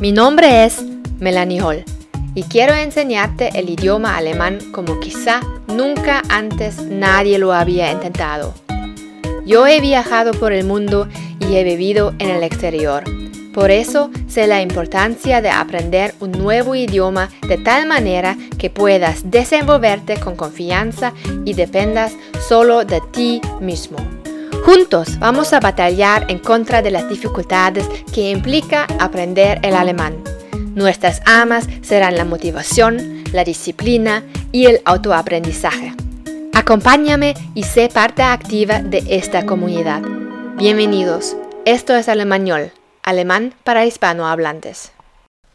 Mi nombre es Melanie Hall y quiero enseñarte el idioma alemán como quizá nunca antes nadie lo había intentado. Yo he viajado por el mundo y he vivido en el exterior. Por eso sé la importancia de aprender un nuevo idioma de tal manera que puedas desenvolverte con confianza y dependas solo de ti mismo. Juntos vamos a batallar en contra de las dificultades que implica aprender el alemán. Nuestras amas serán la motivación, la disciplina y el autoaprendizaje. Acompáñame y sé parte activa de esta comunidad. Bienvenidos. Esto es Alemañol, alemán para hispanohablantes.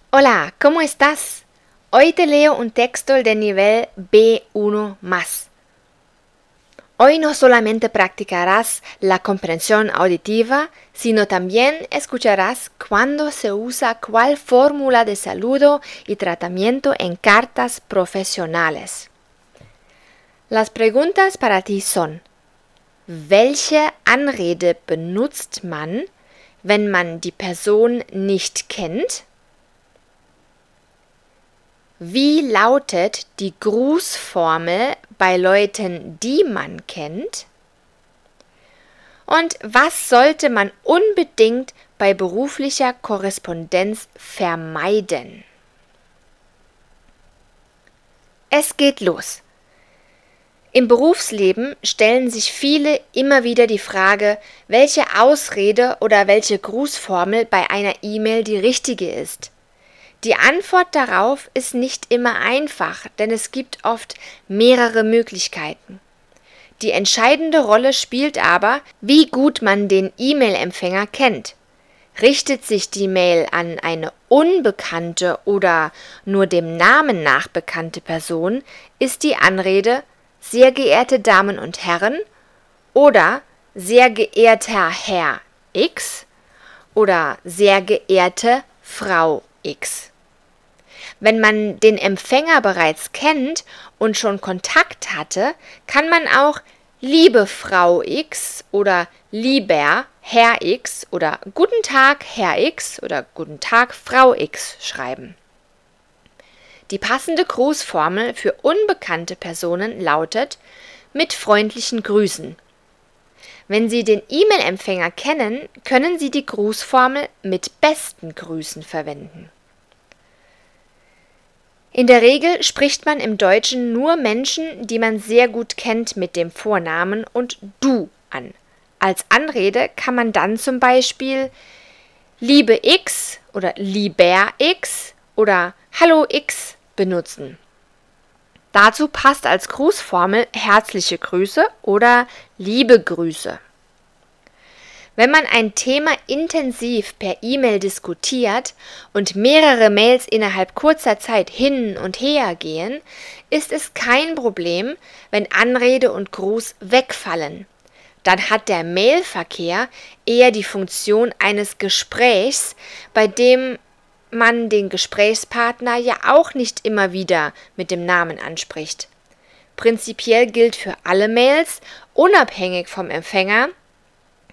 Hola, ¿cómo estás? Hoy te leo un texto de nivel B1 más. Hoy no solamente practicarás la comprensión auditiva, sino también escucharás cuándo se usa cuál fórmula de saludo y tratamiento en cartas profesionales. Las preguntas para ti son: Welche Anrede benutzt man, wenn man die Person nicht kennt? Wie lautet die Grußformel bei Leuten, die man kennt? Und was sollte man unbedingt bei beruflicher Korrespondenz vermeiden? Es geht los. Im Berufsleben stellen sich viele immer wieder die Frage, welche Ausrede oder welche Grußformel bei einer E-Mail die richtige ist. Die Antwort darauf ist nicht immer einfach, denn es gibt oft mehrere Möglichkeiten. Die entscheidende Rolle spielt aber, wie gut man den E-Mail-Empfänger kennt. Richtet sich die Mail an eine unbekannte oder nur dem Namen nach bekannte Person, ist die Anrede sehr geehrte Damen und Herren oder sehr geehrter Herr X oder sehr geehrte Frau X. Wenn man den Empfänger bereits kennt und schon Kontakt hatte, kann man auch liebe Frau X oder lieber Herr X oder guten Tag Herr X oder guten Tag Frau X schreiben. Die passende Grußformel für unbekannte Personen lautet mit freundlichen Grüßen. Wenn Sie den E-Mail-Empfänger kennen, können Sie die Grußformel mit besten Grüßen verwenden. In der Regel spricht man im Deutschen nur Menschen, die man sehr gut kennt, mit dem Vornamen und du an. Als Anrede kann man dann zum Beispiel Liebe X oder Lieber X oder Hallo X benutzen. Dazu passt als Grußformel herzliche Grüße oder liebe Grüße. Wenn man ein Thema intensiv per E-Mail diskutiert und mehrere Mails innerhalb kurzer Zeit hin und her gehen, ist es kein Problem, wenn Anrede und Gruß wegfallen. Dann hat der Mailverkehr eher die Funktion eines Gesprächs, bei dem man den Gesprächspartner ja auch nicht immer wieder mit dem Namen anspricht. Prinzipiell gilt für alle Mails, unabhängig vom Empfänger,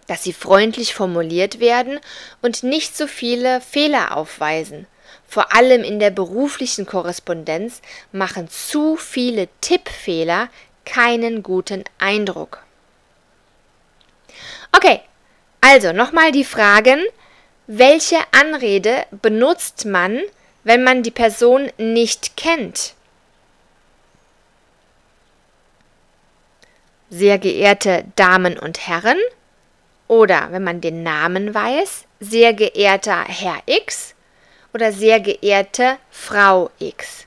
dass sie freundlich formuliert werden und nicht so viele Fehler aufweisen. Vor allem in der beruflichen Korrespondenz machen zu viele Tippfehler keinen guten Eindruck. Okay, also nochmal die Fragen. Welche Anrede benutzt man, wenn man die Person nicht kennt? Sehr geehrte Damen und Herren, oder wenn man den Namen weiß, sehr geehrter Herr X oder sehr geehrte Frau X.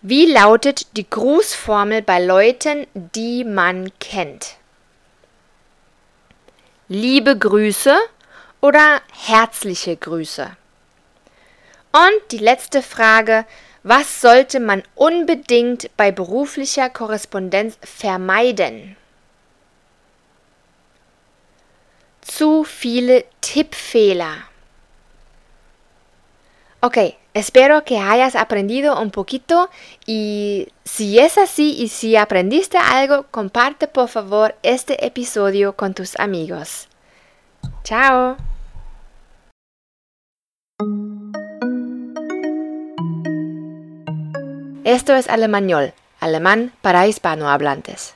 Wie lautet die Grußformel bei Leuten, die man kennt? Liebe Grüße oder herzliche Grüße? Und die letzte Frage, was sollte man unbedingt bei beruflicher Korrespondenz vermeiden? Zu viele Tippfehler. Ok, espero que hayas aprendido un poquito y si es así y si aprendiste algo, comparte por favor este episodio con tus amigos. Chao. Esto es Alemanol, alemán para hispanohablantes.